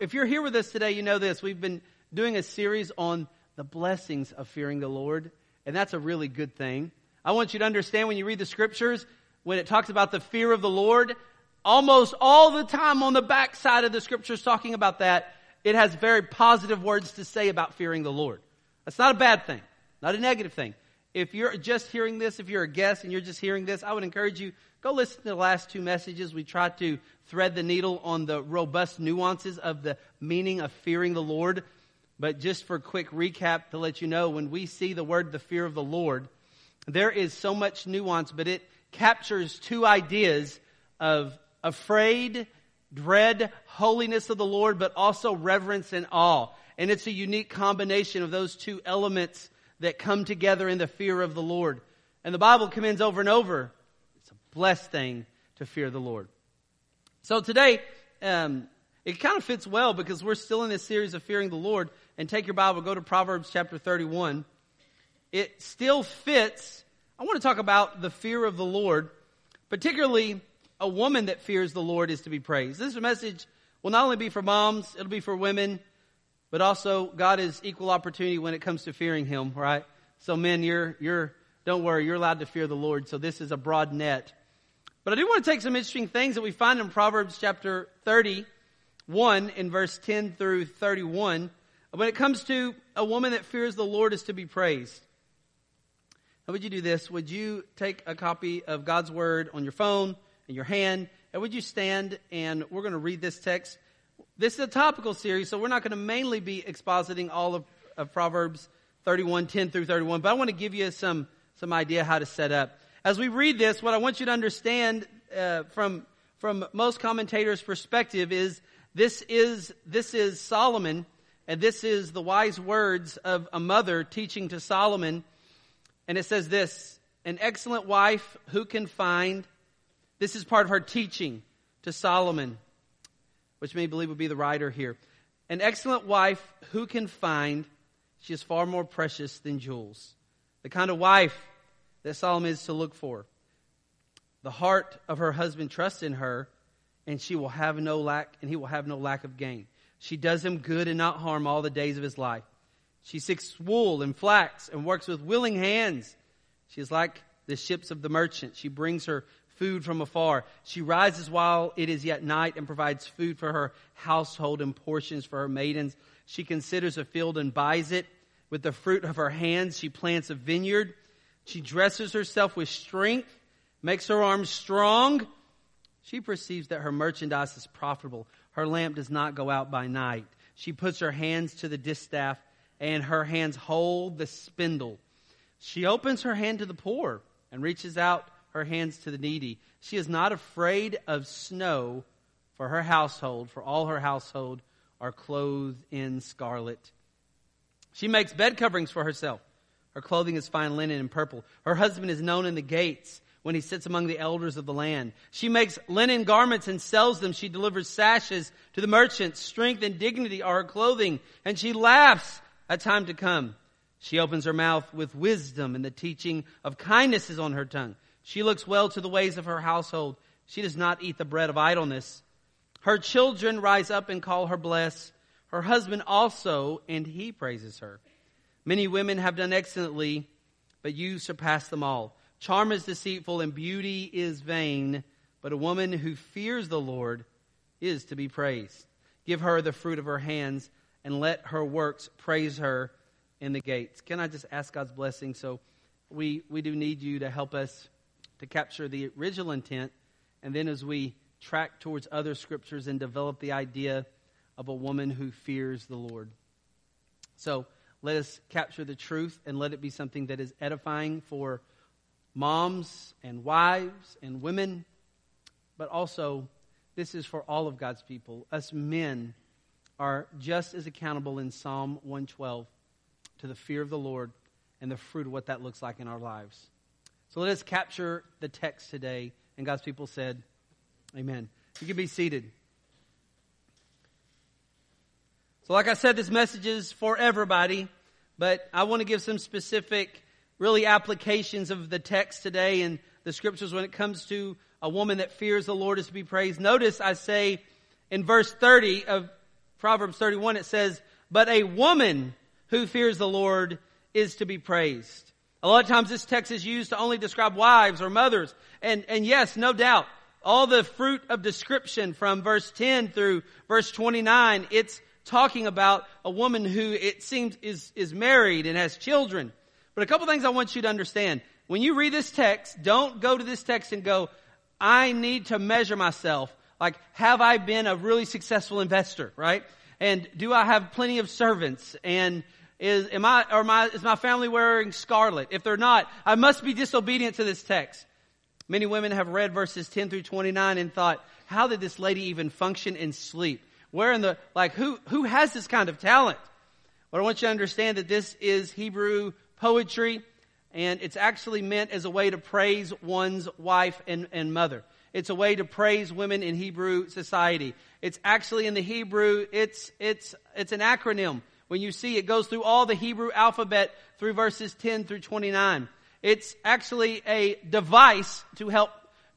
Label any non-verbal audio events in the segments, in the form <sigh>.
if you're here with us today, you know this. We've been doing a series on the blessings of fearing the Lord, and that's a really good thing. I want you to understand when you read the scriptures, when it talks about the fear of the Lord, almost all the time on the back side of the scriptures talking about that, it has very positive words to say about fearing the Lord. That's not a bad thing, not a negative thing. If you're just hearing this, if you're a guest and you're just hearing this, I would encourage you, go listen to the last two messages. We tried to thread the needle on the robust nuances of the meaning of fearing the Lord. But just for a quick recap to let you know, when we see the word the fear of the Lord, there is so much nuance, but it captures two ideas of afraid, dread, holiness of the Lord, but also reverence and awe. And it's a unique combination of those two elements that come together in the fear of the Lord. And the Bible commends over and over. It's a blessed thing to fear the Lord. So today, um, it kind of fits well because we're still in this series of fearing the Lord. And take your Bible, go to Proverbs chapter 31. It still fits. I want to talk about the fear of the Lord, particularly a woman that fears the Lord is to be praised. This message will not only be for moms, it'll be for women, but also God is equal opportunity when it comes to fearing Him, right? So men, you're, you're, don't worry, you're allowed to fear the Lord. So this is a broad net. But I do want to take some interesting things that we find in Proverbs chapter 31 in verse 10 through 31. When it comes to a woman that fears the Lord is to be praised. How would you do this? Would you take a copy of God's Word on your phone, in your hand, and would you stand and we're going to read this text. This is a topical series, so we're not going to mainly be expositing all of, of Proverbs 31, 10 through 31, but I want to give you some, some idea how to set up. As we read this, what I want you to understand uh, from, from most commentators' perspective is this is, this is Solomon, and this is the wise words of a mother teaching to Solomon. And it says this, an excellent wife who can find this is part of her teaching to Solomon, which may believe would be the writer here. An excellent wife who can find, she is far more precious than jewels. The kind of wife that Solomon is to look for. The heart of her husband trusts in her, and she will have no lack, and he will have no lack of gain. She does him good and not harm all the days of his life. She seeks wool and flax and works with willing hands. She is like the ships of the merchant. She brings her food from afar. She rises while it is yet night and provides food for her household and portions for her maidens. She considers a field and buys it. With the fruit of her hands, she plants a vineyard. She dresses herself with strength, makes her arms strong. She perceives that her merchandise is profitable. Her lamp does not go out by night. She puts her hands to the distaff, and her hands hold the spindle. She opens her hand to the poor and reaches out her hands to the needy. She is not afraid of snow for her household, for all her household are clothed in scarlet. She makes bed coverings for herself. Her clothing is fine linen and purple. Her husband is known in the gates when he sits among the elders of the land. She makes linen garments and sells them. She delivers sashes to the merchants. Strength and dignity are her clothing, and she laughs at time to come. She opens her mouth with wisdom, and the teaching of kindness is on her tongue. She looks well to the ways of her household. She does not eat the bread of idleness. Her children rise up and call her blessed. Her husband also, and he praises her. Many women have done excellently, but you surpass them all. Charm is deceitful and beauty is vain, but a woman who fears the Lord is to be praised. Give her the fruit of her hands and let her works praise her in the gates. Can I just ask God's blessing? So we, we do need you to help us to capture the original intent, and then as we track towards other scriptures and develop the idea of a woman who fears the Lord. So let us capture the truth and let it be something that is edifying for moms and wives and women, but also this is for all of God's people. Us men are just as accountable in Psalm 112 to the fear of the Lord and the fruit of what that looks like in our lives. So let us capture the text today. And God's people said, Amen. You can be seated. So, like I said, this message is for everybody, but I want to give some specific, really, applications of the text today and the scriptures when it comes to a woman that fears the Lord is to be praised. Notice I say in verse 30 of Proverbs 31, it says, but a woman who fears the Lord is to be praised. A lot of times this text is used to only describe wives or mothers. And, and yes, no doubt, all the fruit of description from verse 10 through verse 29, it's talking about a woman who it seems is, is married and has children. But a couple things I want you to understand. When you read this text, don't go to this text and go, I need to measure myself. Like, have I been a really successful investor, right? And do I have plenty of servants? And is, am I, or my, is my family wearing scarlet? If they're not, I must be disobedient to this text. Many women have read verses 10 through 29 and thought, how did this lady even function in sleep? Where in the, like, who, who has this kind of talent? But I want you to understand that this is Hebrew poetry, and it's actually meant as a way to praise one's wife and, and mother. It's a way to praise women in Hebrew society. It's actually in the Hebrew, it's, it's, it's an acronym. When you see it goes through all the Hebrew alphabet through verses 10 through 29. It's actually a device to help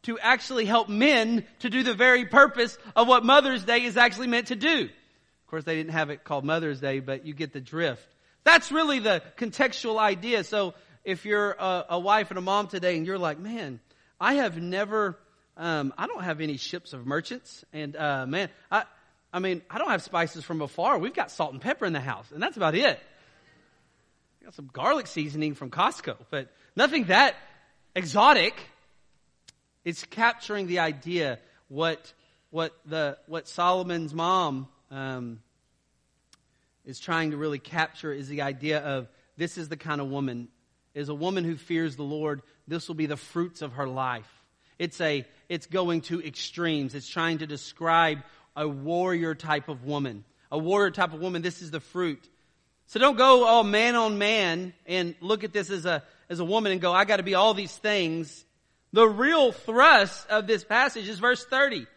to actually help men to do the very purpose of what Mother's Day is actually meant to do. Of course, they didn't have it called Mother's Day, but you get the drift. That's really the contextual idea. So if you're a, a wife and a mom today and you're like, man, I have never, um, I don't have any ships of merchants. And, uh, man, I, I mean, I don't have spices from afar. We've got salt and pepper in the house and that's about it. I got some garlic seasoning from Costco, but nothing that exotic. It's capturing the idea what what the what Solomon's mom um, is trying to really capture is the idea of this is the kind of woman is a woman who fears the Lord. This will be the fruits of her life. It's a it's going to extremes. It's trying to describe a warrior type of woman. A warrior type of woman. This is the fruit. So don't go all man on man and look at this as a as a woman and go, I got to be all these things the real thrust of this passage is verse 30.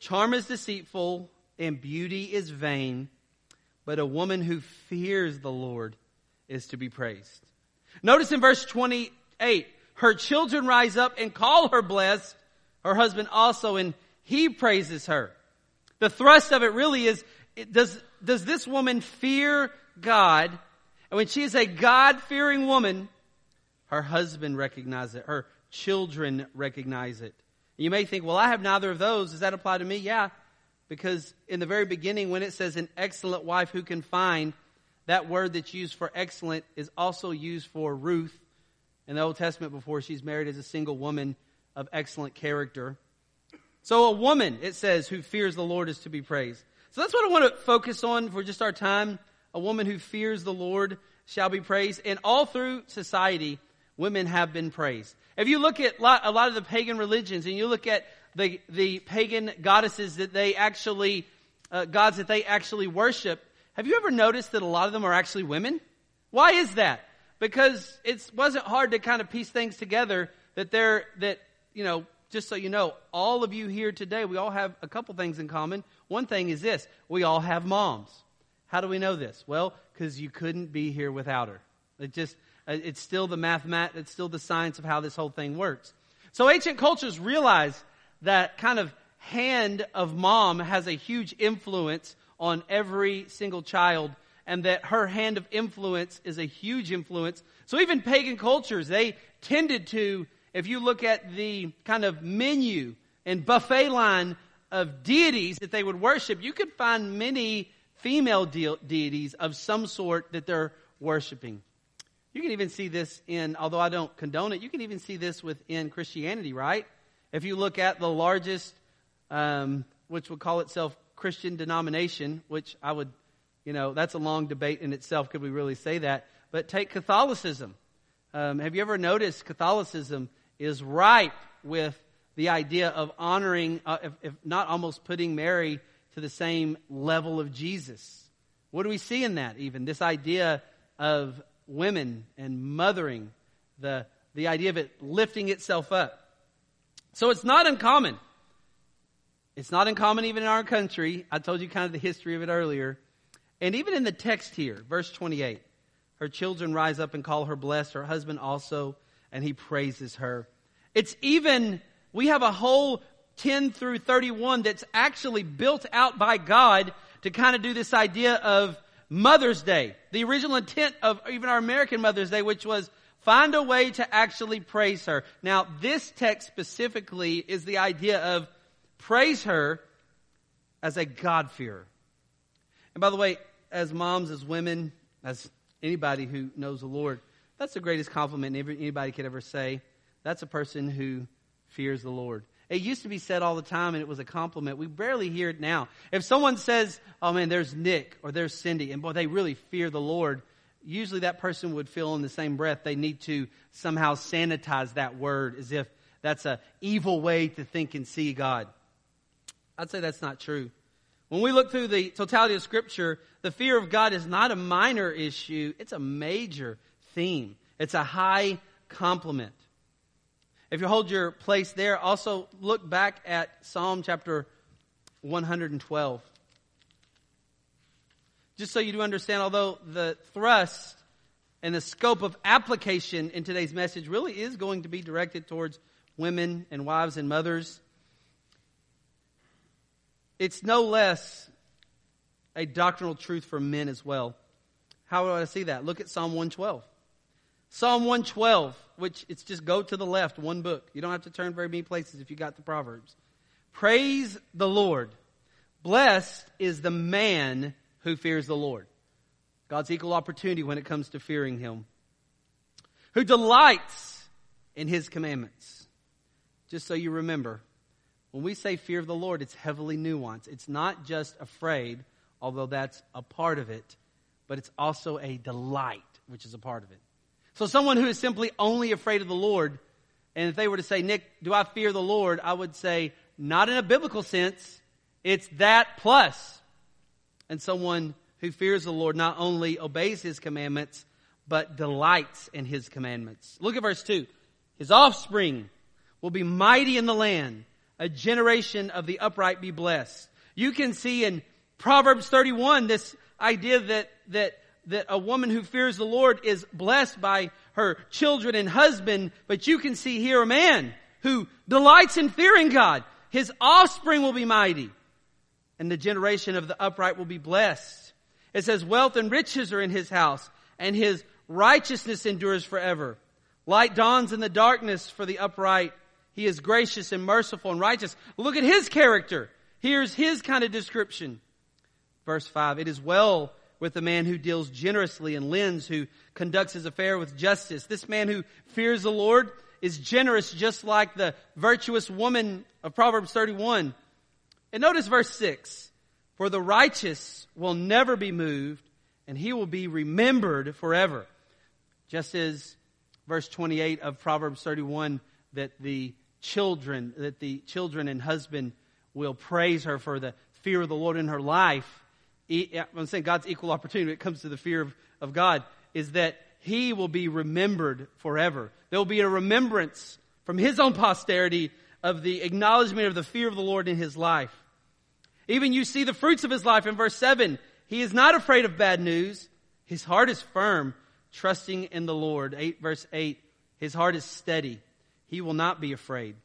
Charm is deceitful and beauty is vain, but a woman who fears the Lord is to be praised. Notice in verse 28, her children rise up and call her blessed, her husband also, and he praises her. The thrust of it really is, does, does this woman fear God? And when she is a God-fearing woman, her husband recognizes it. Her children recognize it. You may think, well, I have neither of those. Does that apply to me? Yeah. Because in the very beginning, when it says an excellent wife who can find, that word that's used for excellent is also used for Ruth in the Old Testament before she's married as a single woman of excellent character. So a woman, it says, who fears the Lord is to be praised. So that's what I want to focus on for just our time. A woman who fears the Lord shall be praised. And all through society, women have been praised. If you look at a lot of the pagan religions and you look at the, the pagan goddesses that they actually, uh, gods that they actually worship, have you ever noticed that a lot of them are actually women? Why is that? Because it wasn't hard to kind of piece things together that they're, that, you know, just so you know, all of you here today, we all have a couple things in common. One thing is this, we all have moms. How do we know this? Well, because you couldn't be here without her. It just, Uh, it's still the mathemat, it's still the science of how this whole thing works. So ancient cultures realize that kind of hand of mom has a huge influence on every single child and that her hand of influence is a huge influence. So even pagan cultures, they tended to, if you look at the kind of menu and buffet line of deities that they would worship, you could find many female de- deities of some sort that they're worshiping. You can even see this in, although I don't condone it, you can even see this within Christianity, right? If you look at the largest, um, which would call itself Christian denomination, which I would, you know, that's a long debate in itself. Could we really say that? But take Catholicism. Um, have you ever noticed Catholicism is ripe with the idea of honoring, uh, if, if not almost putting Mary to the same level of Jesus? What do we see in that even? This idea of women and mothering, the, the idea of it lifting itself up. So it's not uncommon. It's not uncommon even in our country. I told you kind of the history of it earlier. And even in the text here, verse 28, her children rise up and call her blessed, her husband also, and he praises her. It's even, we have a whole 10 through 31 that's actually built out by God to kind of do this idea of Mother's Day. The original intent of even our American Mother's Day, which was find a way to actually praise her. Now, this text specifically is the idea of praise her as a God-fearer. And by the way, as moms, as women, as anybody who knows the Lord, that's the greatest compliment anybody could ever say. That's a person who fears the Lord. It used to be said all the time and it was a compliment. We barely hear it now. If someone says, oh man, there's Nick or there's Cindy, and boy, they really fear the Lord, usually that person would feel in the same breath they need to somehow sanitize that word as if that's a evil way to think and see God. I'd say that's not true. When we look through the totality of scripture, the fear of God is not a minor issue, it's a major theme. It's a high compliment. If you hold your place there, also look back at Psalm chapter 112. Just so you do understand, although the thrust and the scope of application in today's message really is going to be directed towards women and wives and mothers, it's no less a doctrinal truth for men as well. How do I see that? Look at Psalm 112. Psalm 112, which it's just go to the left, one book. You don't have to turn very many places if you got the Proverbs. Praise the Lord. Blessed is the man who fears the Lord. God's equal opportunity when it comes to fearing Him. Who delights in His commandments. Just so you remember, when we say fear of the Lord, it's heavily nuanced. It's not just afraid, although that's a part of it, but it's also a delight, which is a part of it. So someone who is simply only afraid of the Lord, and if they were to say, Nick, do I fear the Lord? I would say, not in a biblical sense. It's that plus. And someone who fears the Lord not only obeys his commandments, but delights in his commandments. Look at verse 2. His offspring will be mighty in the land, a generation of the upright be blessed. You can see in Proverbs 31 this idea that, that that a woman who fears the Lord is blessed by her children and husband, but you can see here a man who delights in fearing God. His offspring will be mighty, and the generation of the upright will be blessed. It says, wealth and riches are in his house, and his righteousness endures forever. Light dawns in the darkness for the upright. He is gracious and merciful and righteous. Look at his character. Here's his kind of description. Verse 5. It is well with the man who deals generously and lends, who conducts his affair with justice. This man who fears the Lord is generous just like the virtuous woman of Proverbs 31. And notice verse 6. For the righteous will never be moved and he will be remembered forever. Just as verse 28 of Proverbs 31 that the children, that the children and husband will praise her for the fear of the Lord in her life I'm saying God's equal opportunity when it comes to the fear of, of God is that he will be remembered forever. There will be a remembrance from his own posterity of the acknowledgement of the fear of the Lord in his life. Even you see the fruits of his life in verse 7. He is not afraid of bad news. His heart is firm, trusting in the Lord. 8 verse 8. His heart is steady. He will not be afraid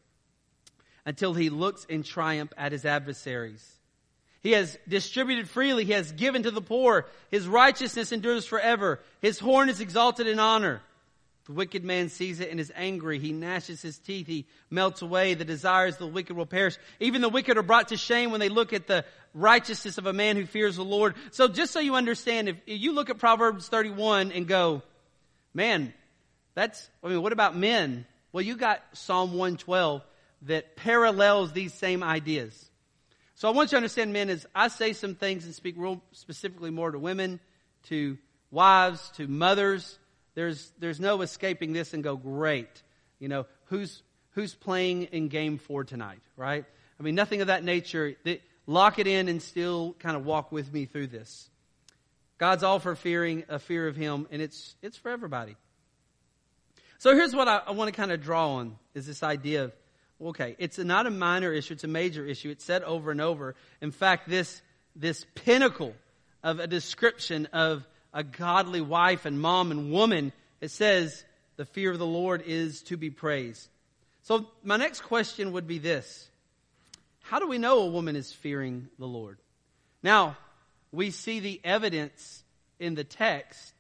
until he looks in triumph at his adversaries. He has distributed freely. He has given to the poor. His righteousness endures forever. His horn is exalted in honor. The wicked man sees it and is angry. He gnashes his teeth. He melts away. The desires of the wicked will perish. Even the wicked are brought to shame when they look at the righteousness of a man who fears the Lord. So just so you understand, if you look at Proverbs 31 and go, man, that's, I mean, what about men? Well, you got Psalm 112 that parallels these same ideas. So I want you to understand, men, as I say some things and speak real specifically more to women, to wives, to mothers, there's, there's no escaping this and go, great. You know, who's, who's playing in game four tonight, right? I mean, nothing of that nature. They, lock it in and still kind of walk with me through this. God's all for fearing a fear of Him, and it's, it's for everybody. So here's what I, I want to kind of draw on is this idea of Okay, it's not a minor issue, it's a major issue. It's said over and over. In fact, this, this pinnacle of a description of a godly wife and mom and woman, it says the fear of the Lord is to be praised. So my next question would be this. how do we know a woman is fearing the Lord? Now, we see the evidence in the text,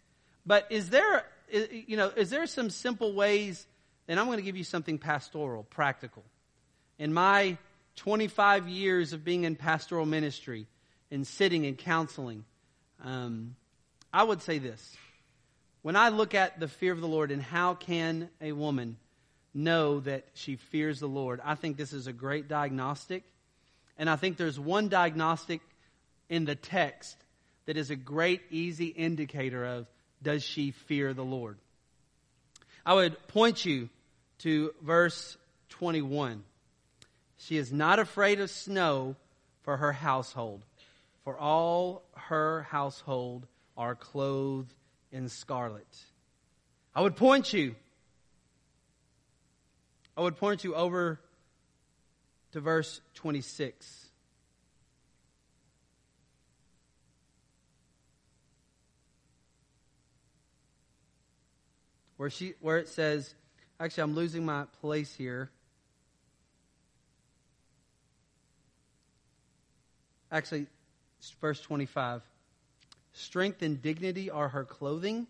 but is there, you know, is there some simple ways? And I'm going to give you something pastoral, practical. In my 25 years of being in pastoral ministry and sitting and counseling, um, I would say this. When I look at the fear of the Lord and how can a woman know that she fears the Lord, I think this is a great diagnostic. And I think there's one diagnostic in the text that is a great, easy indicator of does she fear the Lord. I would point you to verse 21. She is not afraid of snow for her household, for all her household are clothed in scarlet. I would point you, I would point you over to verse 26. Where, she, where it says, actually, I'm losing my place here. Actually, verse 25. Strength and dignity are her clothing,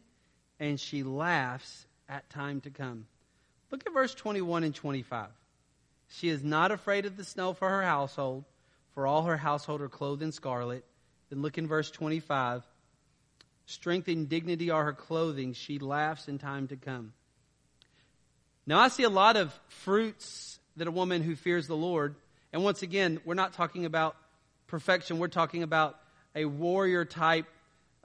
and she laughs at time to come. Look at verse 21 and 25. She is not afraid of the snow for her household, for all her household are clothed in scarlet. Then look in verse 25. Strength and dignity are her clothing. She laughs in time to come. Now, I see a lot of fruits that a woman who fears the Lord, and once again, we're not talking about perfection, we're talking about a warrior type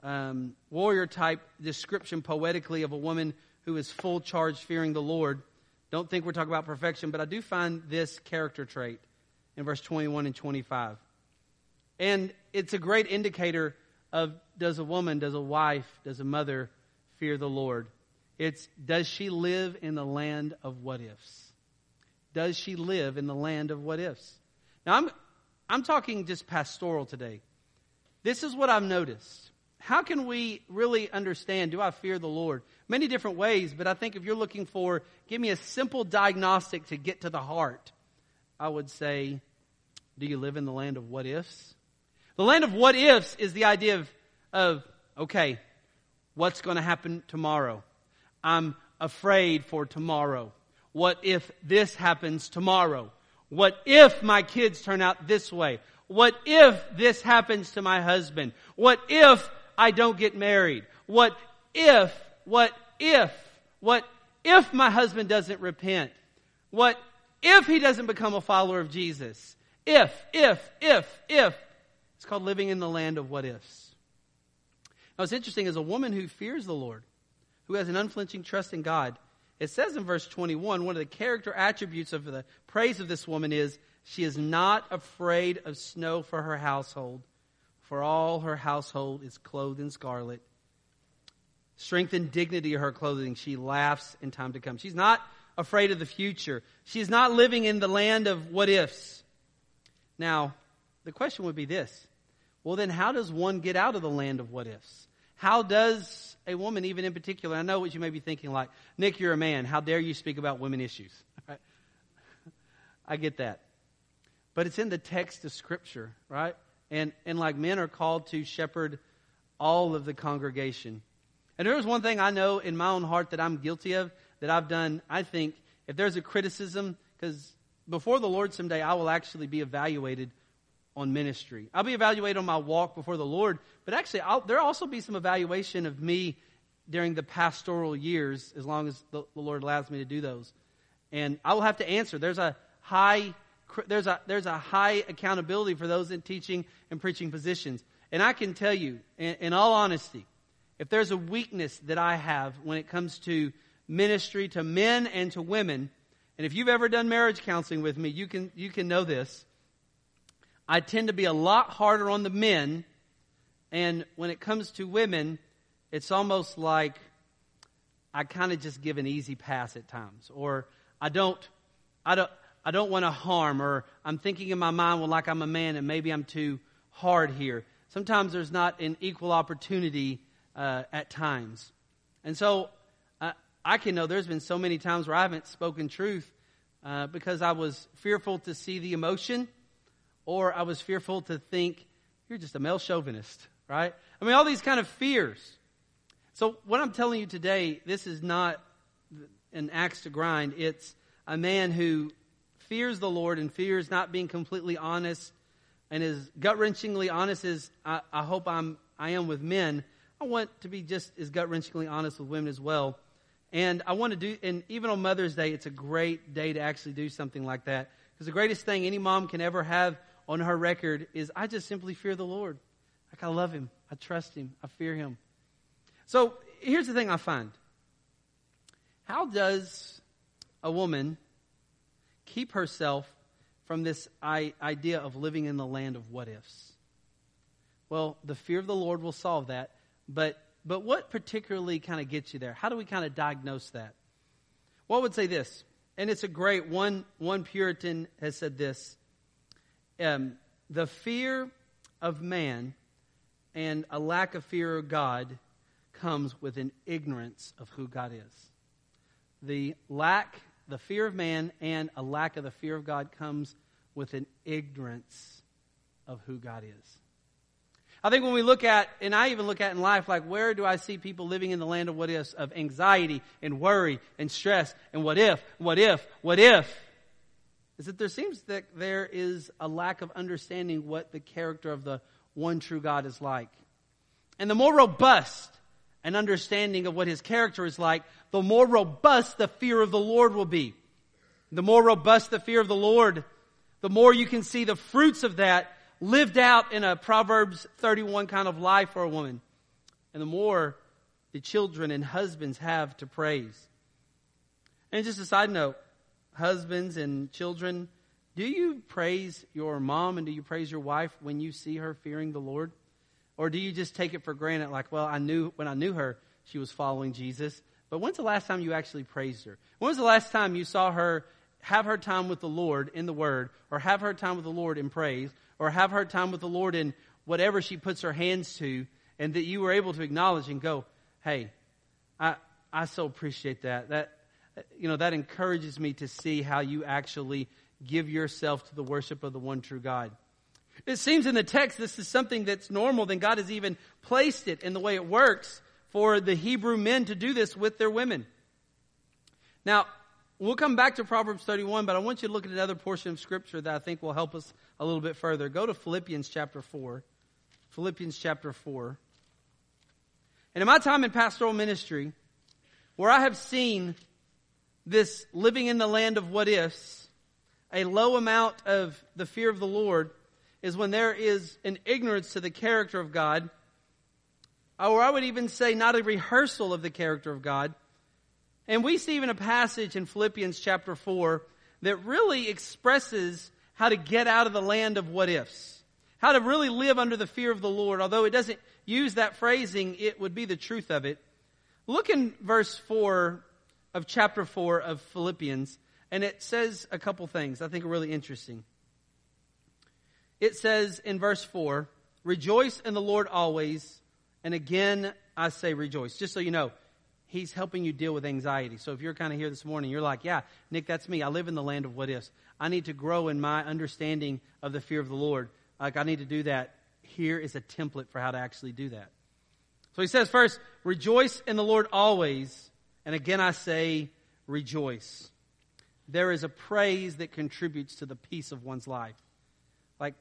um, warrior type description poetically of a woman who is full charge fearing the Lord. Don't think we're talking about perfection, but I do find this character trait in verse 21 and 25. And it's a great indicator of does a woman, does a wife, does a mother fear the Lord? It's does she live in the land of what ifs? Does she live in the land of what ifs? Now I'm I'm talking just pastoral today. This is what I've noticed how can we really understand do I fear the Lord? Many different ways, but I think if you're looking for, give me a simple diagnostic to get to the heart, I would say, do you live in the land of what ifs? The land of what ifs is the idea of, of okay, what's going to happen tomorrow? I'm afraid for tomorrow. What if this happens tomorrow? What if my kids turn out this way? What if this happens to my husband? What if I don't get married? What if, what if, what if my husband doesn't repent? What if he doesn't become a follower of Jesus? If, if, if, if. It's called living in the land of what ifs. Now, what's interesting is a woman who fears the Lord, who has an unflinching trust in God. It says in verse 21, one of the character attributes of the praise of this woman is she is not afraid of snow for her household, for all her household is clothed in scarlet. Strength and dignity are her clothing. She laughs in time to come. She's not afraid of the future. She's not living in the land of what ifs. Now, the question would be this. Well, then how does one get out of the land of what ifs? How does a woman, even in particular, I know what you may be thinking like, Nick, you're a man. How dare you speak about women issues? <laughs> I get that. But it's in the text of Scripture, right? And, and like men are called to shepherd all of the congregation. And there is one thing I know in my own heart that I'm guilty of, that I've done. I think if there's a criticism, because before the Lord someday, I will actually be evaluated on ministry. I'll be evaluated on my walk before the Lord, but actually, I'll, there'll also be some evaluation of me during the pastoral years, as long as the, the Lord allows me to do those. And I will have to answer. There's a high there's a, there's a high accountability for those in teaching and preaching positions. And I can tell you, in, in all honesty, if there's a weakness that I have when it comes to ministry to men and to women, and if you've ever done marriage counseling with me, you can, you can know this. I tend to be a lot harder on the men, and when it comes to women, it's almost like I kind of just give an easy pass at times, or I don't, I don't, I don't want to harm, or I'm thinking in my mind, well, like I'm a man and maybe I'm too hard here. Sometimes there's not an equal opportunity uh, at times. And so uh, I can know there's been so many times where I haven't spoken truth uh, because I was fearful to see the emotion or I was fearful to think, you're just a male chauvinist, right? I mean, all these kind of fears. So, what I'm telling you today, this is not an axe to grind. It's a man who fears the Lord and fears not being completely honest and as gut wrenchingly honest as I, I, hope I'm, I am with men. I want to be just as gut wrenchingly honest with women as well. And I want to do, and even on Mother's Day, it's a great day to actually do something like that. Because the greatest thing any mom can ever have on her record is I just simply fear the Lord. Like I love him. I trust him. I fear him. So here's the thing I find. How does a woman keep herself from this idea of living in the land of what ifs? Well, the fear of the Lord will solve that. But, but what particularly kind of gets you there? How do we kind of diagnose that? Well, I would say this, and it's a great one. One Puritan has said this um, The fear of man and a lack of fear of God comes with an ignorance of who God is. The lack, the fear of man, and a lack of the fear of God comes with an ignorance of who God is. I think when we look at, and I even look at in life, like where do I see people living in the land of what ifs, of anxiety and worry and stress and what if, what if, what if, is that there seems that there is a lack of understanding what the character of the one true God is like. And the more robust an understanding of what his character is like, the more robust the fear of the Lord will be. The more robust the fear of the Lord, the more you can see the fruits of that lived out in a Proverbs 31 kind of life for a woman. And the more the children and husbands have to praise. And just a side note, husbands and children, do you praise your mom and do you praise your wife when you see her fearing the Lord? Or do you just take it for granted, like, well, I knew when I knew her, she was following Jesus. But when's the last time you actually praised her? When was the last time you saw her have her time with the Lord in the Word, or have her time with the Lord in praise, or have her time with the Lord in whatever she puts her hands to, and that you were able to acknowledge and go, hey, I, I so appreciate that. That, you know, that encourages me to see how you actually give yourself to the worship of the one true God. It seems in the text this is something that's normal, then God has even placed it in the way it works for the Hebrew men to do this with their women. Now, we'll come back to Proverbs 31, but I want you to look at another portion of Scripture that I think will help us a little bit further. Go to Philippians chapter 4. Philippians chapter 4. And in my time in pastoral ministry, where I have seen this living in the land of what ifs, a low amount of the fear of the Lord, is when there is an ignorance to the character of God, or I would even say not a rehearsal of the character of God. And we see even a passage in Philippians chapter 4 that really expresses how to get out of the land of what ifs. How to really live under the fear of the Lord. Although it doesn't use that phrasing, it would be the truth of it. Look in verse 4 of chapter 4 of Philippians, and it says a couple things I think are really interesting it says in verse 4, Rejoice in the Lord always. And again, I say rejoice. Just so you know, He's helping you deal with anxiety. So if you're kind of here this morning, you're like, yeah, Nick, that's me. I live in the land of what ifs. I need to grow in my understanding of the fear of the Lord. Like, I need to do that. Here is a template for how to actually do that. So he says first, rejoice in the Lord always. And again, I say rejoice. There is a praise that contributes to the peace of one's life. Like,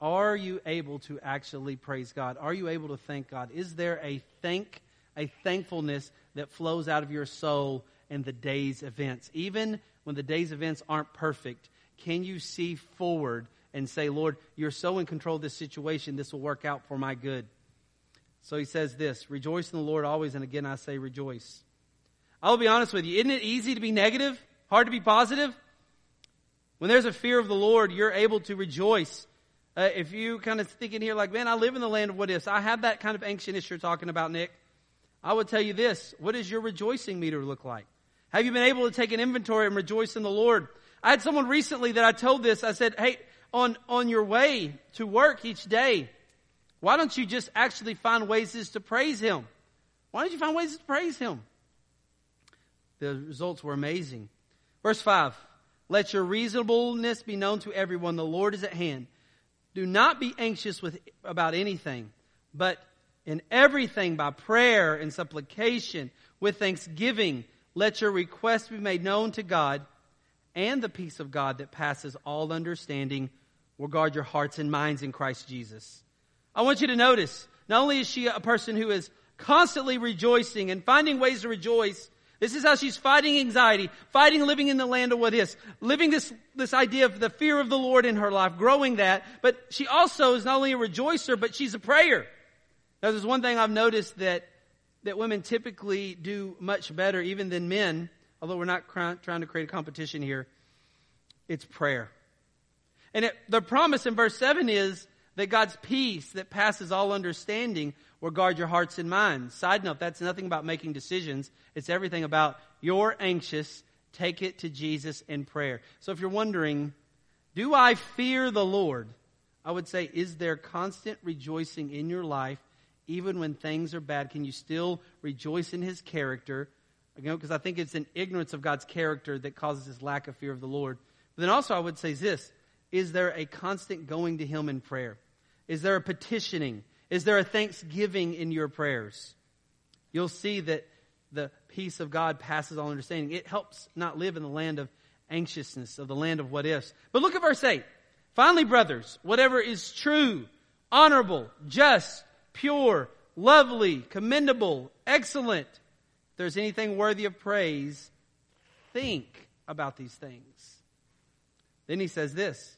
are you able to actually praise God? Are you able to thank God? Is there a thank, a thankfulness that flows out of your soul in the day's events? Even when the day's events aren't perfect, can you see forward and say, Lord, you're so in control of this situation, this will work out for my good? So he says this Rejoice in the Lord always, and again I say rejoice. I'll be honest with you. Isn't it easy to be negative? Hard to be positive? When there's a fear of the Lord, you're able to rejoice uh, if you kind of thinking here like, man, I live in the land of what ifs. I have that kind of anxiousness you're talking about, Nick. I would tell you this. What does your rejoicing meter look like? Have you been able to take an inventory and rejoice in the Lord? I had someone recently that I told this. I said, hey, on, on your way to work each day, why don't you just actually find ways to praise Him? Why don't you find ways to praise Him? The results were amazing. Verse 5. Let your reasonableness be known to everyone. The Lord is at hand. Do not be anxious with, about anything, but in everything by prayer and supplication with thanksgiving, let your requests be made known to God, and the peace of God that passes all understanding will guard your hearts and minds in Christ Jesus. I want you to notice, not only is she a person who is constantly rejoicing and finding ways to rejoice, this is how she's fighting anxiety, fighting living in the land of what is, living this, this idea of the fear of the Lord in her life, growing that, but she also is not only a rejoicer, but she's a prayer. Now there's one thing I've noticed that, that women typically do much better even than men, although we're not trying to create a competition here. It's prayer. And it, the promise in verse 7 is that God's peace that passes all understanding will guard your hearts and minds. Side note, that's nothing about making decisions. It's everything about you're anxious, take it to Jesus in prayer. So if you're wondering, do I fear the Lord? I would say, is there constant rejoicing in your life even when things are bad? Can you still rejoice in His character? You know, because I think it's an ignorance of God's character that causes this lack of fear of the Lord. But then also I would say this, is there a constant going to Him in prayer? Is there a petitioning? Is there a thanksgiving in your prayers? You'll see that the peace of God passes all understanding. It helps not live in the land of anxiousness, of the land of what ifs. But look at verse 8. Finally, brothers, whatever is true, honorable, just, pure, lovely, commendable, excellent, if there's anything worthy of praise, think about these things. Then he says this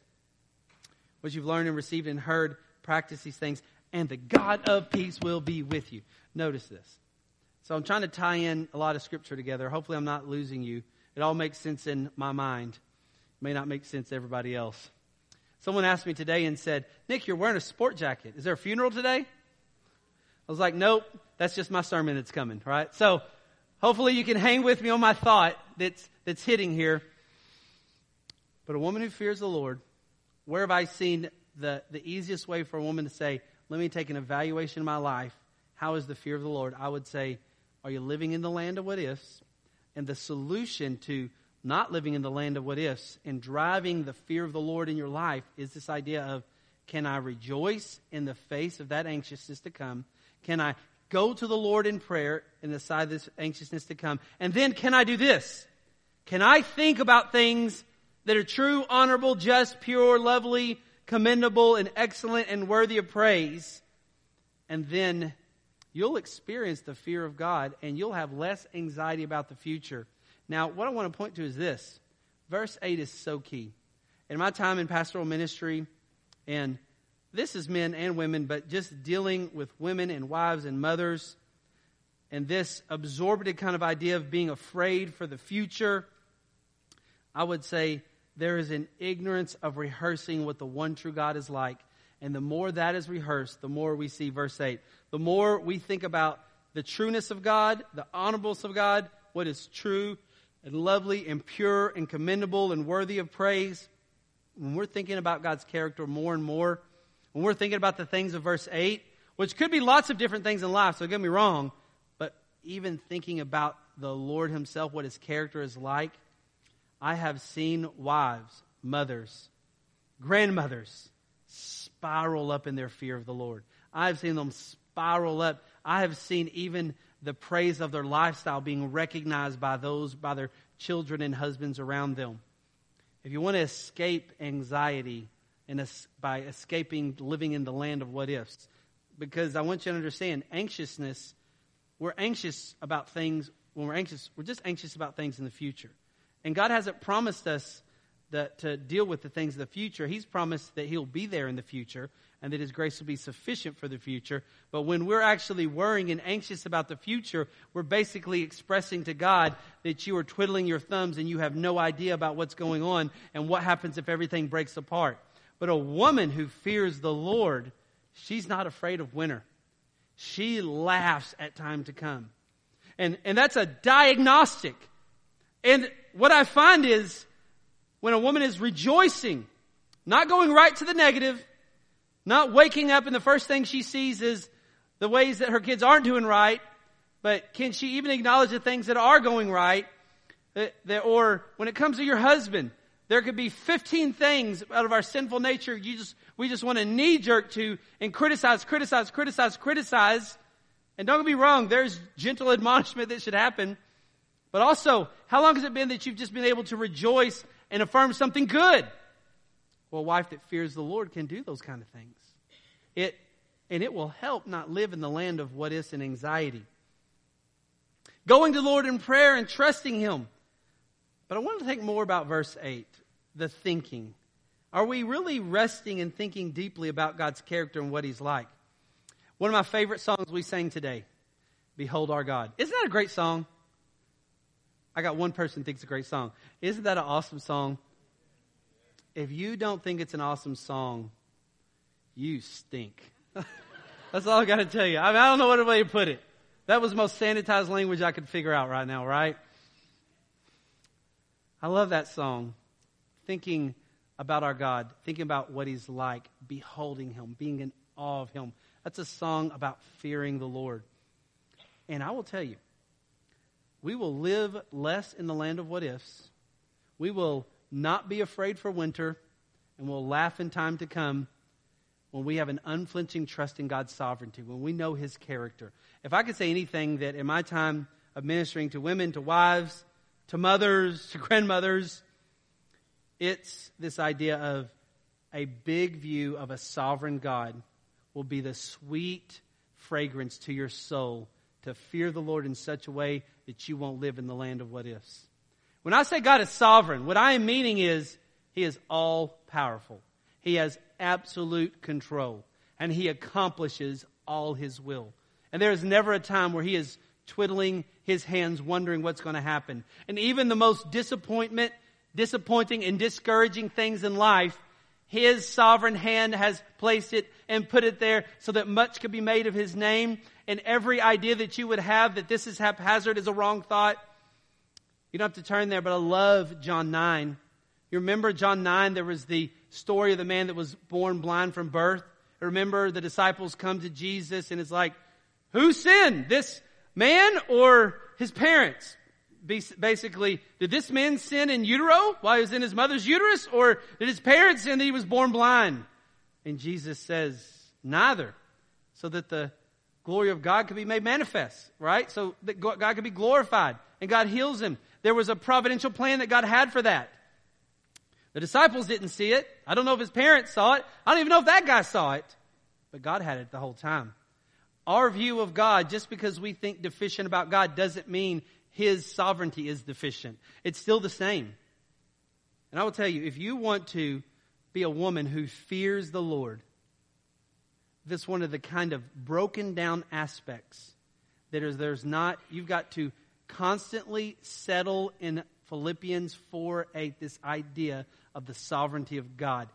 what you've learned and received and heard, practice these things, and the God of peace will be with you. Notice this. So I'm trying to tie in a lot of scripture together. Hopefully, I'm not losing you. It all makes sense in my mind. It may not make sense to everybody else. Someone asked me today and said, Nick, you're wearing a sport jacket. Is there a funeral today? I was like, nope, that's just my sermon that's coming, right? So hopefully you can hang with me on my thought that's, that's hitting here. But a woman who fears the Lord where have I seen the, the easiest way for a woman to say, let me take an evaluation of my life? How is the fear of the Lord? I would say, are you living in the land of what ifs? And the solution to not living in the land of what ifs and driving the fear of the Lord in your life is this idea of can I rejoice in the face of that anxiousness to come? Can I go to the Lord in prayer in the side of this anxiousness to come? And then can I do this? Can I think about things that are true, honorable, just, pure, lovely, commendable, and excellent and worthy of praise. And then you'll experience the fear of God and you'll have less anxiety about the future. Now, what I want to point to is this. Verse 8 is so key. In my time in pastoral ministry, and this is men and women, but just dealing with women and wives and mothers, and this absorbed kind of idea of being afraid for the future, I would say there is an ignorance of rehearsing what the one true God is like. And the more that is rehearsed, the more we see verse 8. The more we think about the trueness of God, the honorableness of God, what is true and lovely and pure and commendable and worthy of praise. When we're thinking about God's character more and more, when we're thinking about the things of verse 8, which could be lots of different things in life, so don't get me wrong, but even thinking about the Lord Himself, what His character is like, I have seen wives, mothers, grandmothers spiral up in their fear of the Lord. I've seen them spiral up. I have seen even the praise of their lifestyle being recognized by those, by their children and husbands around them. If you want to escape anxiety and by escaping living in the land of what ifs, because I want you to understand anxiousness, we're anxious about things, when we're anxious, we're just anxious about things in the future. And God hasn't promised us that to deal with the things of the future. He's promised that He'll be there in the future and that His grace will be sufficient for the future. But when we're actually worrying and anxious about the future, we're basically expressing to God that you are twiddling your thumbs and you have no idea about what's going on and what happens if everything breaks apart. But a woman who fears the Lord, she's not afraid of winter. She laughs at time to come. And, and that's a diagnostic. And what I find is when a woman is rejoicing, not going right to the negative, not waking up and the first thing she sees is the ways that her kids aren't doing right, but can she even acknowledge the things that are going right? Uh, that, or when it comes to your husband, There could be 15 things out of our sinful nature you just, we just want to knee jerk to and criticize, criticize, criticize, criticize. And don't me wrong, there's gentle admonishment that should happen. But also, how long has it been that you've just been able to rejoice and affirm something good? Well, a wife that fears the Lord can do those kind of things. It, and it will help not live in the land of what is and anxiety. Going to the Lord in prayer and trusting Him. But I want to think more about verse 8, the thinking. Are we really resting and thinking deeply about God's character and what He's like? One of my favorite songs we sang today, Behold Our God. Isn't that a great song? I got one person thinks it's a great song. Isn't that an awesome song? If you don't think it's an awesome song, you stink. <laughs> That's all I got to tell you. I, mean, I don't know what way to put it. That was the most sanitized language I could figure out right now, right? I love that song. Thinking about our God, thinking about what He's like, beholding Him, being in awe of Him. That's a song about fearing the Lord. And I will tell you, we will live less in the land of what ifs. We will not be afraid for winter, and we'll laugh in time to come when we have an unflinching trust in God's sovereignty, when we know His character. If I could say anything that in my time of ministering to women, to wives, to mothers, to grandmothers, it's this idea of a big view of a sovereign God will be the sweet fragrance to your soul to fear the Lord in such a way that you won't live in the land of what ifs. When I say God is sovereign, what I am meaning is He is all powerful. He has absolute control and He accomplishes all His will. And there is never a time where He is twiddling His hands wondering what's going to happen. And even the most disappointment, disappointing and discouraging things in life, His sovereign hand has placed it and put it there so that much could be made of His name. And every idea that you would have that this is haphazard is a wrong thought. You don't have to turn there, but I love John 9. You remember John 9, there was the story of the man that was born blind from birth. Remember the disciples come to Jesus and it's like, who sinned? This man or his parents? Basically, did this man sin in utero while he was in his mother's uterus or did his parents sin that he was born blind? And Jesus says, neither. So that the glory of God could be made manifest, right? So that God could be glorified and God heals him. There was a providential plan that God had for that. The disciples didn't see it. I don't know if his parents saw it. I don't even know if that guy saw it. But God had it the whole time. Our view of God, just because we think deficient about God, doesn't mean his sovereignty is deficient. It's still the same. And I will tell you, if you want to be a woman who fears the Lord, this one of the kind of broken down aspects that is there's not, you've got to constantly settle in Philippians 4 8, this idea of the sovereignty of God.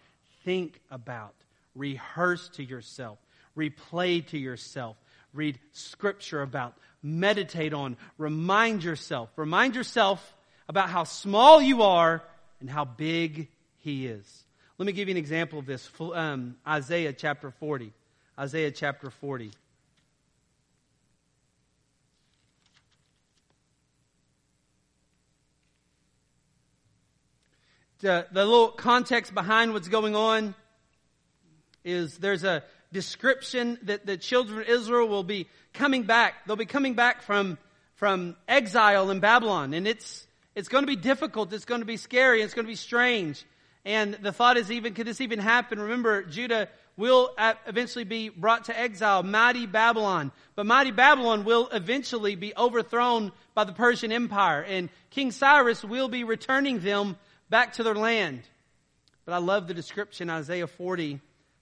Think about, rehearse to yourself, replay to yourself, read scripture about, meditate on, remind yourself. Remind yourself about how small you are and how big He is. Let me give you an example of this. Um, Isaiah chapter 40. Isaiah chapter 40. the, the little context behind what's going on is there's a description that the children of Israel will be coming back. They'll be coming back from, from exile in Babylon. And it's, it's going to be difficult. It's going to be scary. It's going to be strange. And the thought is even, could this even happen? Remember, Judah will eventually be brought to exile, mighty Babylon. But mighty Babylon will eventually be overthrown by the Persian Empire. And King Cyrus will be returning them back to their land. But I love the description, Isaiah 40,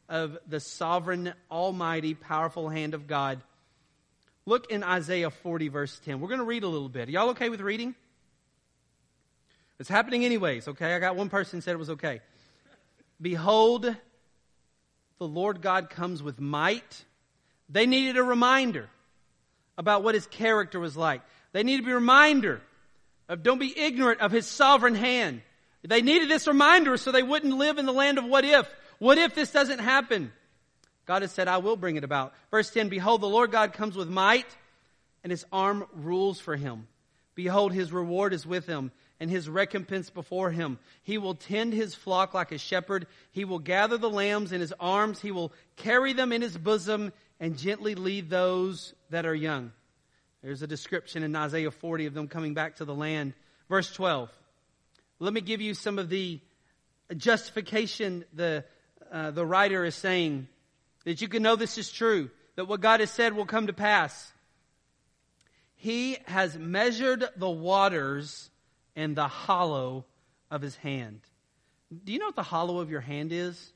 of the sovereign, almighty, powerful hand of God. Look in Isaiah 40, verse 10. We're going to read a little bit. Are y'all okay with reading? It's happening anyways, okay? I got one person said it was okay. Behold, the Lord God comes with might. They needed a reminder about what his character was like. They needed a reminder of don't be ignorant of his sovereign hand. They needed this reminder so they wouldn't live in the land of what if. What if this doesn't happen? God has said, I will bring it about. Verse 10, Behold, the Lord God comes with might, and his arm rules for him. Behold, his reward is with him, and his recompense before him. He will tend his flock like a shepherd. He will gather the lambs in his arms. He will carry them in his bosom and gently lead those that are young. There's a description in Isaiah 40 of them coming back to the land. Verse 12. Let me give you some of the justification the, uh, the writer is saying that you can know this is true, that what God has said will come to pass. He has measured the waters in the hollow of his hand. Do you know what the hollow of your hand is?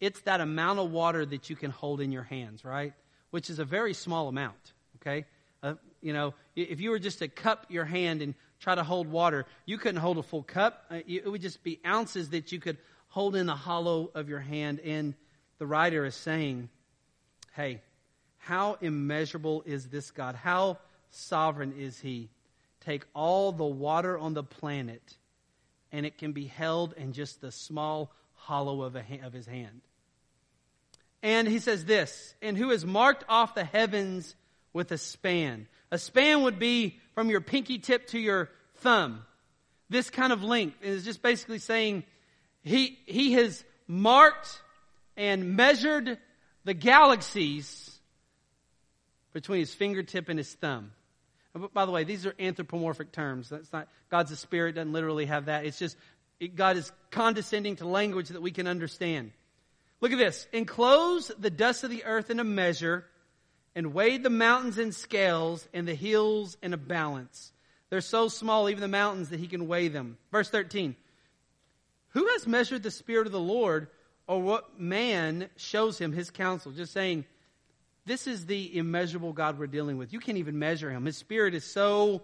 It's that amount of water that you can hold in your hands, right? Which is a very small amount, okay? Uh, you know, if you were just to cup your hand and try to hold water, you couldn't hold a full cup. Uh, it would just be ounces that you could hold in the hollow of your hand. And the writer is saying, hey, how immeasurable is this God? How sovereign is He? Take all the water on the planet, and it can be held in just the small hollow of, a, of His hand. And he says this, and who has marked off the heavens with a span. A span would be from your pinky tip to your thumb. This kind of length is just basically saying he, he has marked and measured the galaxies between his fingertip and his thumb. By the way, these are anthropomorphic terms. That's not, God's a spirit, doesn't literally have that. It's just, it, God is condescending to language that we can understand. Look at this. Enclose the dust of the earth in a measure and weighed the mountains in scales and the hills in a balance. They're so small, even the mountains, that he can weigh them. Verse 13. Who has measured the Spirit of the Lord, or what man shows him his counsel? Just saying, this is the immeasurable God we're dealing with. You can't even measure him. His Spirit is so,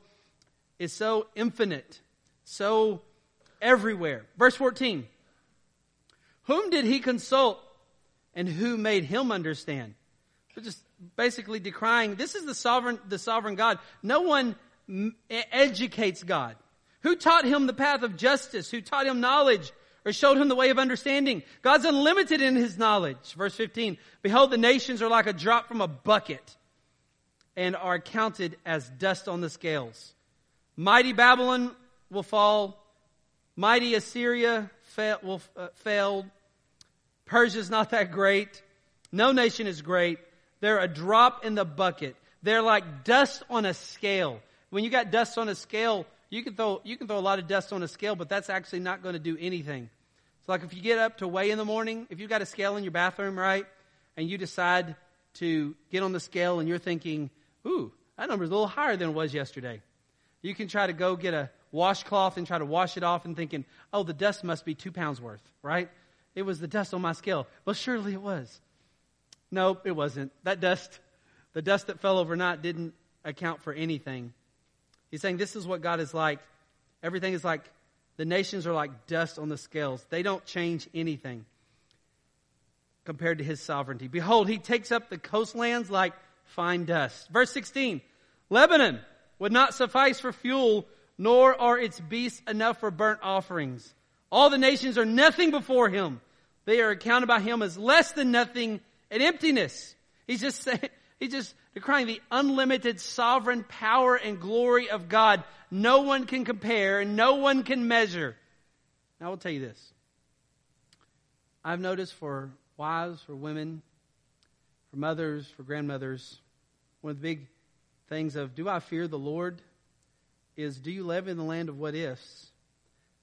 is so infinite, so everywhere. Verse 14. Whom did he consult, and who made him understand? just basically decrying this is the sovereign, the sovereign God. No one educates God. Who taught him the path of justice? Who taught him knowledge or showed him the way of understanding? God's unlimited in his knowledge. Verse 15. Behold, the nations are like a drop from a bucket and are counted as dust on the scales. Mighty Babylon will fall. Mighty Assyria will uh, fail. Persia's not that great. No nation is great. They're a drop in the bucket. They're like dust on a scale. When you got dust on a scale, you can throw, you can throw a lot of dust on a scale, but that's actually not going to do anything. So like if you get up to weigh in the morning, if you've got a scale in your bathroom, right, and you decide to get on the scale and you're thinking, ooh, that number's a little higher than it was yesterday. You can try to go get a washcloth and try to wash it off and thinking, oh, the dust must be two pounds worth, right? It was the dust on my scale. Well, surely it was. Nope, it wasn't. That dust, the dust that fell overnight didn't account for anything. He's saying this is what God is like. Everything is like, the nations are like dust on the scales. They don't change anything compared to his sovereignty. Behold, he takes up the coastlands like fine dust. Verse 16, Lebanon would not suffice for fuel, nor are its beasts enough for burnt offerings. All the nations are nothing before him. They are accounted by him as less than nothing and emptiness. He's just <laughs> saying, he's just decrying the unlimited sovereign power and glory of God. No one can compare and no one can measure. Now I will tell you this. I've noticed for wives, for women, for mothers, for grandmothers, one of the big things of do I fear the Lord is do you live in the land of what ifs?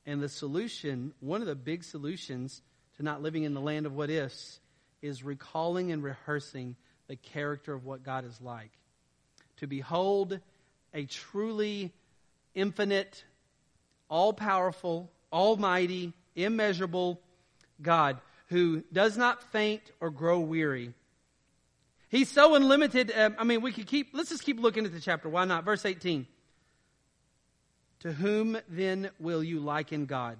And the solution, one of the big solutions to not living in the land of what ifs is recalling and rehearsing the character of what God is like. To behold a truly infinite, all powerful, almighty, immeasurable God who does not faint or grow weary. He's so unlimited. Uh, I mean, we could keep, let's just keep looking at the chapter. Why not? Verse 18. To whom then will you liken God?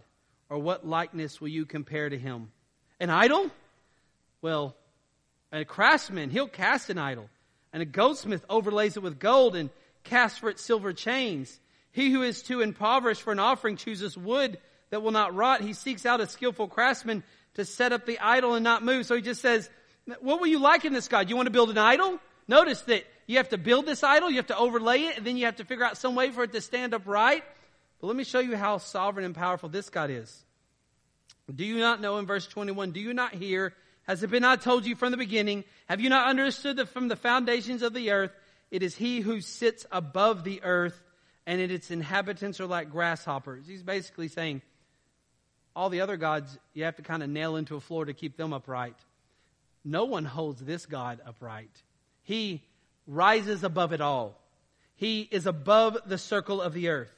Or what likeness will you compare to him? An idol? Well, a craftsman, he'll cast an idol. And a goldsmith overlays it with gold and casts for it silver chains. He who is too impoverished for an offering chooses wood that will not rot. He seeks out a skillful craftsman to set up the idol and not move. So he just says, what will you like in this God? You want to build an idol? Notice that you have to build this idol, you have to overlay it, and then you have to figure out some way for it to stand upright. But let me show you how sovereign and powerful this God is. Do you not know in verse 21, do you not hear? Has it been not told you from the beginning? Have you not understood that from the foundations of the earth, it is he who sits above the earth and its inhabitants are like grasshoppers? He's basically saying, all the other gods, you have to kind of nail into a floor to keep them upright. No one holds this God upright. He rises above it all. He is above the circle of the earth.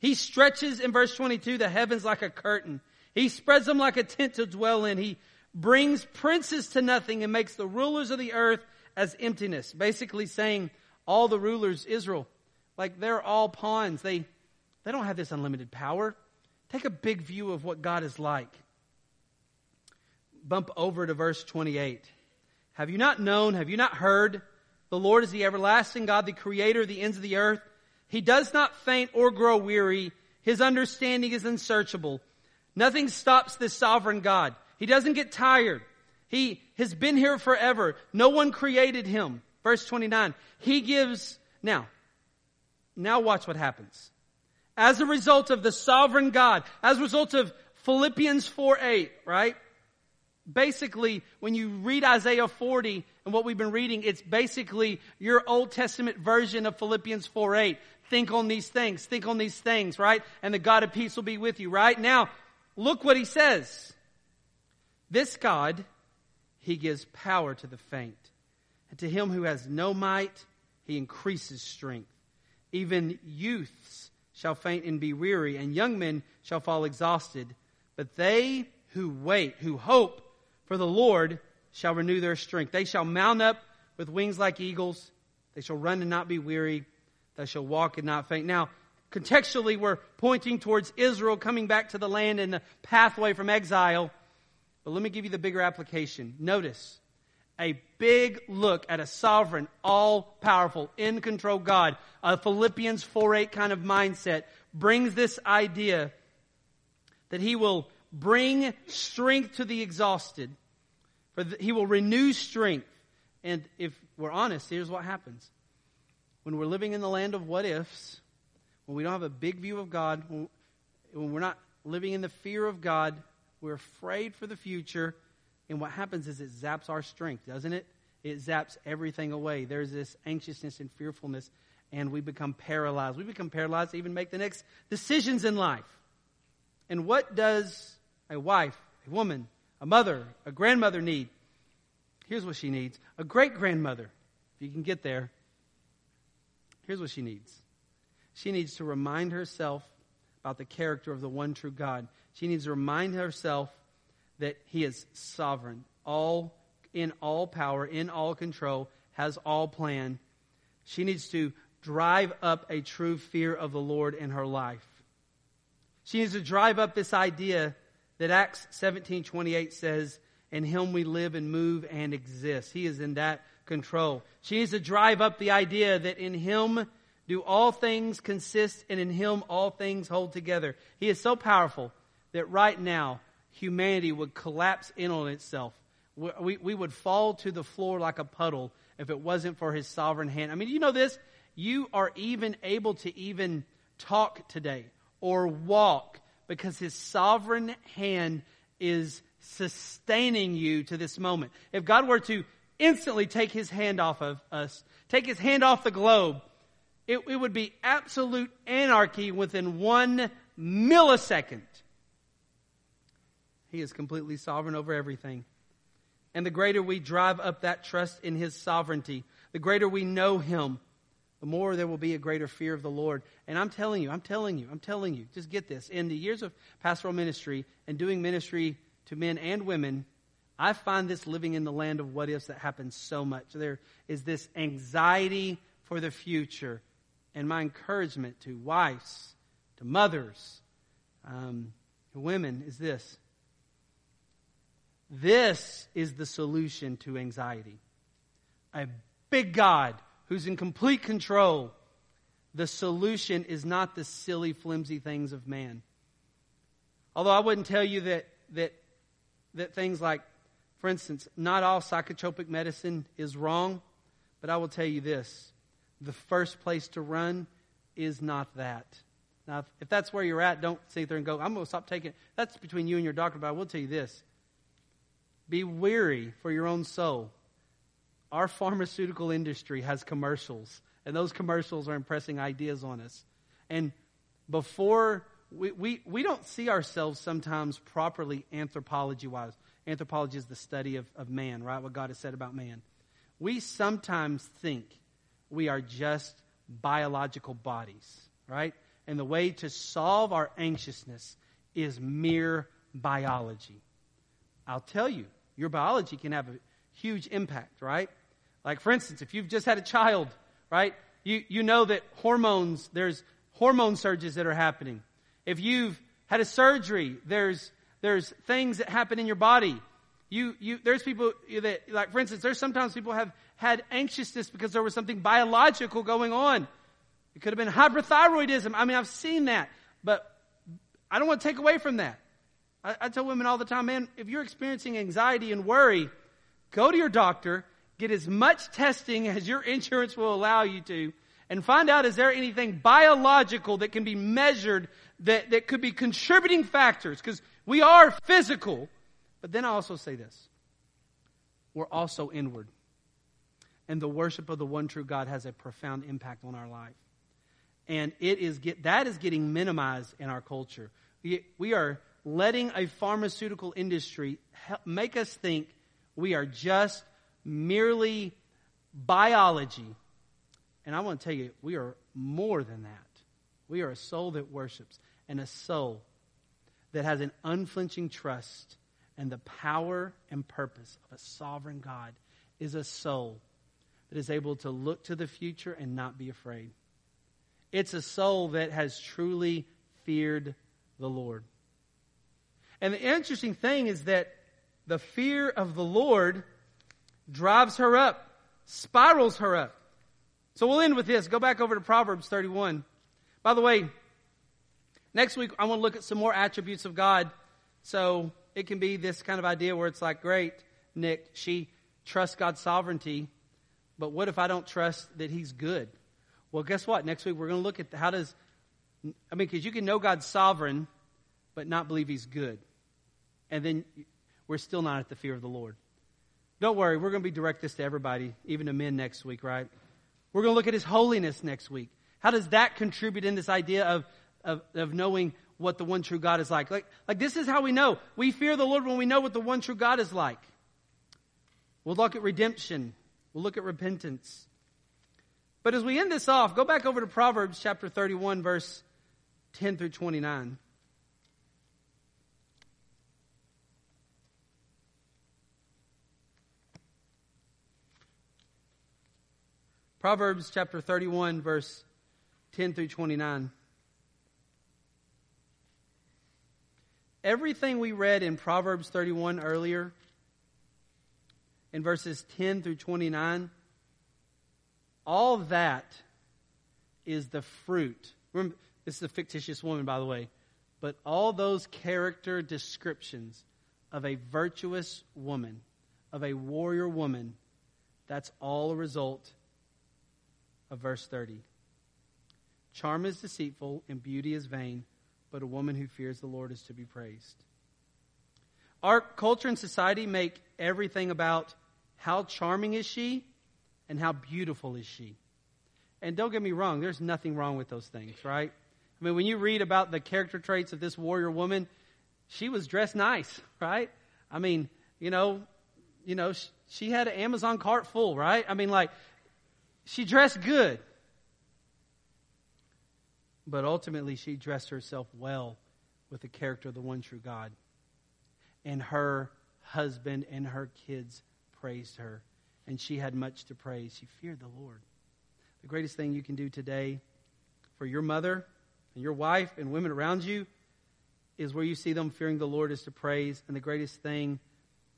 He stretches in verse 22 the heavens like a curtain. He spreads them like a tent to dwell in. He brings princes to nothing and makes the rulers of the earth as emptiness. Basically saying all the rulers, Israel, like they're all pawns. They, they don't have this unlimited power. Take a big view of what God is like. Bump over to verse 28. Have you not known? Have you not heard? The Lord is the everlasting God, the creator of the ends of the earth. He does not faint or grow weary. His understanding is unsearchable. Nothing stops this sovereign God. He doesn't get tired. He has been here forever. No one created him. Verse 29. He gives, now, now watch what happens. As a result of the sovereign God, as a result of Philippians 4 8, right? Basically, when you read Isaiah 40 and what we've been reading, it's basically your Old Testament version of Philippians 4 8. Think on these things, think on these things, right? And the God of peace will be with you, right? Now, look what he says. This God, he gives power to the faint. And to him who has no might, he increases strength. Even youths shall faint and be weary, and young men shall fall exhausted. But they who wait, who hope for the Lord, shall renew their strength. They shall mount up with wings like eagles. They shall run and not be weary. They shall walk and not faint. Now, contextually, we're pointing towards Israel coming back to the land and the pathway from exile. But let me give you the bigger application. Notice a big look at a sovereign, all powerful, in control God. A Philippians 4 8 kind of mindset brings this idea that he will bring strength to the exhausted. For he will renew strength. And if we're honest, here's what happens. When we're living in the land of what ifs, when we don't have a big view of God, when we're not living in the fear of God, we're afraid for the future. And what happens is it zaps our strength, doesn't it? It zaps everything away. There's this anxiousness and fearfulness, and we become paralyzed. We become paralyzed to even make the next decisions in life. And what does a wife, a woman, a mother, a grandmother need? Here's what she needs a great grandmother, if you can get there. Here's what she needs she needs to remind herself about the character of the one true God. She needs to remind herself that He is sovereign, all in all power, in all control, has all plan. She needs to drive up a true fear of the Lord in her life. She needs to drive up this idea that Acts 17:28 says, "In him we live and move and exist." He is in that control. She needs to drive up the idea that in him do all things consist and in him all things hold together. He is so powerful that right now humanity would collapse in on itself. We, we, would fall to the floor like a puddle if it wasn't for his sovereign hand. I mean, you know this? You are even able to even talk today or walk because his sovereign hand is sustaining you to this moment. If God were to instantly take his hand off of us, take his hand off the globe, it, it would be absolute anarchy within one millisecond. He is completely sovereign over everything. And the greater we drive up that trust in His sovereignty, the greater we know Him, the more there will be a greater fear of the Lord. And I'm telling you, I'm telling you, I'm telling you, just get this. In the years of pastoral ministry and doing ministry to men and women, I find this living in the land of what ifs that happens so much. There is this anxiety for the future and my encouragement to wives, to mothers, um, to women is this. This is the solution to anxiety. A big God who's in complete control. The solution is not the silly, flimsy things of man. Although I wouldn't tell you that, that, that things like, for instance, not all psychotropic medicine is wrong, but I will tell you this the first place to run is not that. Now, if, that's where you're at, don't sit there and go, I'm going to stop taking it. That's between you and your doctor, but I will tell you this. Be weary for your own soul. Our pharmaceutical industry has commercials, and those commercials are impressing ideas on us. And before we, we, we don't see ourselves sometimes properly anthropology wise. Anthropology is the study of, of man, right? What God has said about man. We sometimes think we are just biological bodies, right? And the way to solve our anxiousness is mere biology. I'll tell you, your biology can have a huge impact, right? Like, for instance, if you've just had a child, right? You, you know that hormones, there's hormone surges that are happening. If you've had a surgery, there's, there's things that happen in your body. You, you, there's people that, like, for instance, there's sometimes people have had anxiousness because there was something biological going on. It could have been hyperthyroidism. I mean, I've seen that, but I don't want to take away from that. I, I tell women all the time, man, if you're experiencing anxiety and worry, go to your doctor, get as much testing <laughs> as your insurance will allow you to, and find out is there anything biological that can be measured that, that could be contributing factors, because we are physical. But then I also say this we're also inward. And the worship of the one true God has a profound impact on our life. And it is get, that is getting minimized in our culture. We, we are letting a pharmaceutical industry make us think we are just merely biology. And I want to tell you, we are more than that. We are a soul that worships and a soul that has an unflinching trust and the power and purpose of a sovereign God is a soul that is able to look to the future and not be afraid. It's a soul that has truly feared the Lord. And the interesting thing is that the fear of the Lord drives her up, spirals her up. So we'll end with this. Go back over to Proverbs 31. By the way, Next week, I want to look at some more attributes of God. So it can be this kind of idea where it's like, great, Nick, she trusts God's sovereignty, but what if I don't trust that He's good? Well, guess what? Next week, we're going to look at how does, I mean, because you can know God's sovereign, but not believe He's good. And then we're still not at the fear of the Lord. Don't worry, we're going to be direct this to everybody, even to men next week, right? We're going to look at His holiness next week. How does that contribute in this idea of, of, of knowing what the one true God is like. Like, like this is how we know. We fear the Lord when we know what the one true God is like. We'll look at redemption. We'll look at repentance. But as we end this off, go back over to Proverbs chapter 31, verse 10 through 29. Proverbs chapter 31, verse 10 through 29. everything we read in Proverbs 31 earlier, in verses 10 through 29, all that is the fruit. Remember, this is a fictitious woman, by the way. But all those character descriptions of a virtuous woman, of a warrior woman, that's all a result of verse 30. Charm is deceitful and beauty is vain but a woman who fears the Lord is to be praised. Our culture and society make everything about how charming is she and how beautiful is she. And don't get me wrong, there's nothing wrong with those things, right? I mean, when you read about the character traits of this warrior woman, she was dressed nice, right? I mean, you know, you know, she, she had an Amazon cart full, right? I mean, like, she dressed good. But ultimately, she dressed herself well with the character of the one true God. And her husband and her kids praised her. And she had much to praise. She feared the Lord. The greatest thing you can do today for your mother and your wife and women around you is where you see them fearing the Lord is to praise. And the greatest thing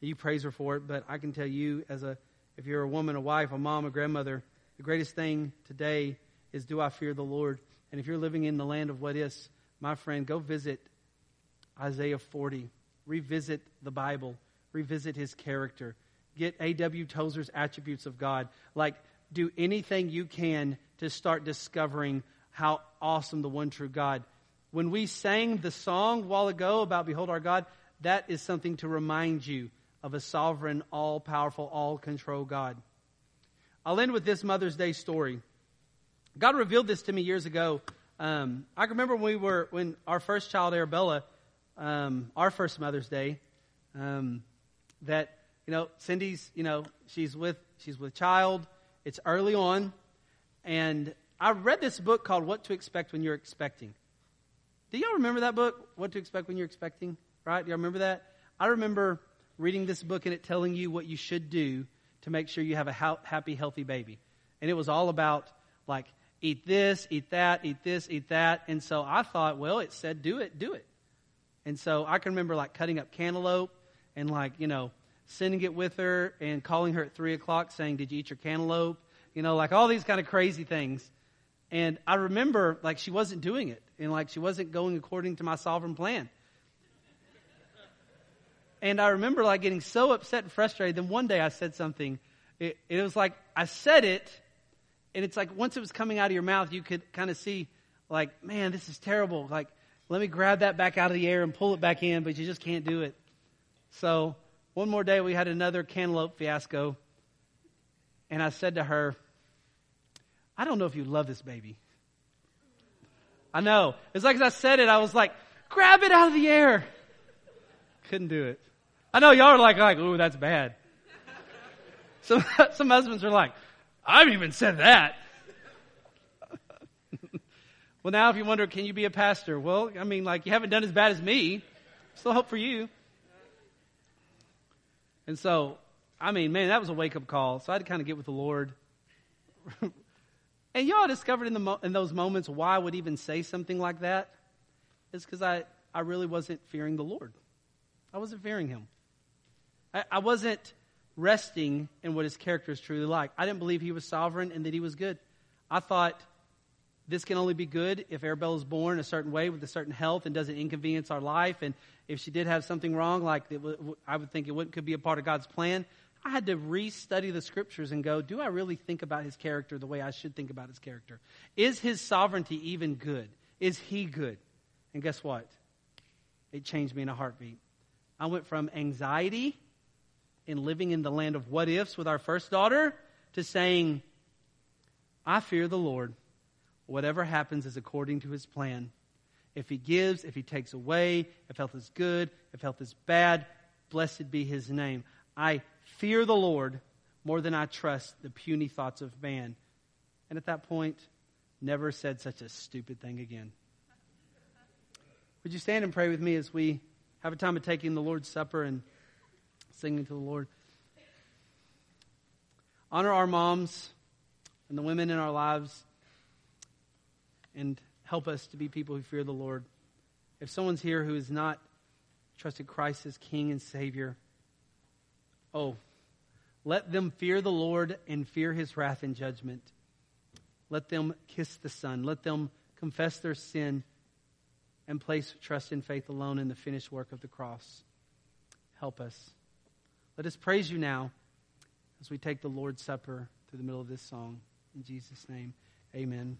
you praise her for it. But I can tell you, as a if you're a woman, a wife, a mom, a grandmother, the greatest thing today is do I fear the Lord? And if you're living in the land of what is, my friend, go visit Isaiah 40. Revisit the Bible. Revisit his character. Get A.W. Tozer's attributes of God. Like, do anything you can to start discovering how awesome the one true God when we sang the song a while ago about Behold our God, that is something to remind you of a sovereign, all powerful, all control God. I'll end with this Mother's Day story. God revealed this to me years ago. Um, I remember when we were when our first child, Arabella, um, our first Mother's Day, um, that you know Cindy's you know she's with she's with child. It's early on, and I read this book called What to Expect When You're Expecting. Do y'all remember that book? What to Expect When You're Expecting? Right? Do y'all remember that? I remember reading this book and it telling you what you should do to make sure you have a happy, healthy baby. And it was all about like, eat this, eat that, eat this, eat that. And so I thought, well, it said do it, do it. And so I can remember like cutting up cantaloupe and like, you know, sending it with her and calling her at three o'clock saying, did you eat your cantaloupe? You know, like all these kind of crazy things. And I remember like she wasn't doing it and like she wasn't going according to my sovereign plan. And I remember like getting so upset and frustrated. Then one day I said something. It, it was like I said it, and it's like once it was coming out of your mouth, you could kind of see, like, man, this is terrible. Like, let me grab that back out of the air and pull it back in, but you just can't do it. So one more day we had another cantaloupe fiasco, and I said to her, I don't know if you love this baby. I know. It's like as I said it, I was like, grab it out of the air. Couldn't do it. I know y'all are like, like, ooh, that's bad. Some, <laughs> some husbands are like, I haven't even said that. <laughs> well, now if you wonder, can you be a pastor? Well, I mean, like, you haven't done as bad as me. Still hope for you. And so, I mean, man, that was a wake up call. So I had to kind of get with the Lord. <laughs> and y'all discovered in, the mo- in those moments why I would even say something like that? It's because I, I really wasn't fearing the Lord. I wasn't fearing him. I, I wasn't resting in what his character is truly like. I didn't believe he was sovereign and that he was good. I thought this can only be good if Arabella is born a certain way with a certain health and doesn't inconvenience our life. And if she did have something wrong, like I would think it would, could be a part of God's plan. I had to restudy the scriptures and go, do I really think about his character the way I should think about his character? Is his sovereignty even good? Is he good? And guess what? It changed me in a heartbeat. I went from anxiety in living in the land of what ifs with our first daughter to saying, I fear the Lord. Whatever happens is according to his plan. If he gives, if he takes away, if health is good, if health is bad, blessed be his name. I fear the Lord more than I trust the puny thoughts of man. And at that point, never said such a stupid thing again. Would you stand and pray with me as we have a time of taking the Lord's Supper and singing to the Lord. Honor our moms and the women in our lives and help us to be people who fear the Lord. If someone's here who has not trusted Christ as King and Savior, oh, let them fear the Lord and fear his wrath and judgment. Let them kiss the Son. Let them confess their sin and place trust and faith alone in the finished work of the cross. Help us. Let us praise you now as we take the Lord's Supper through the middle of this song. In Jesus' name, amen.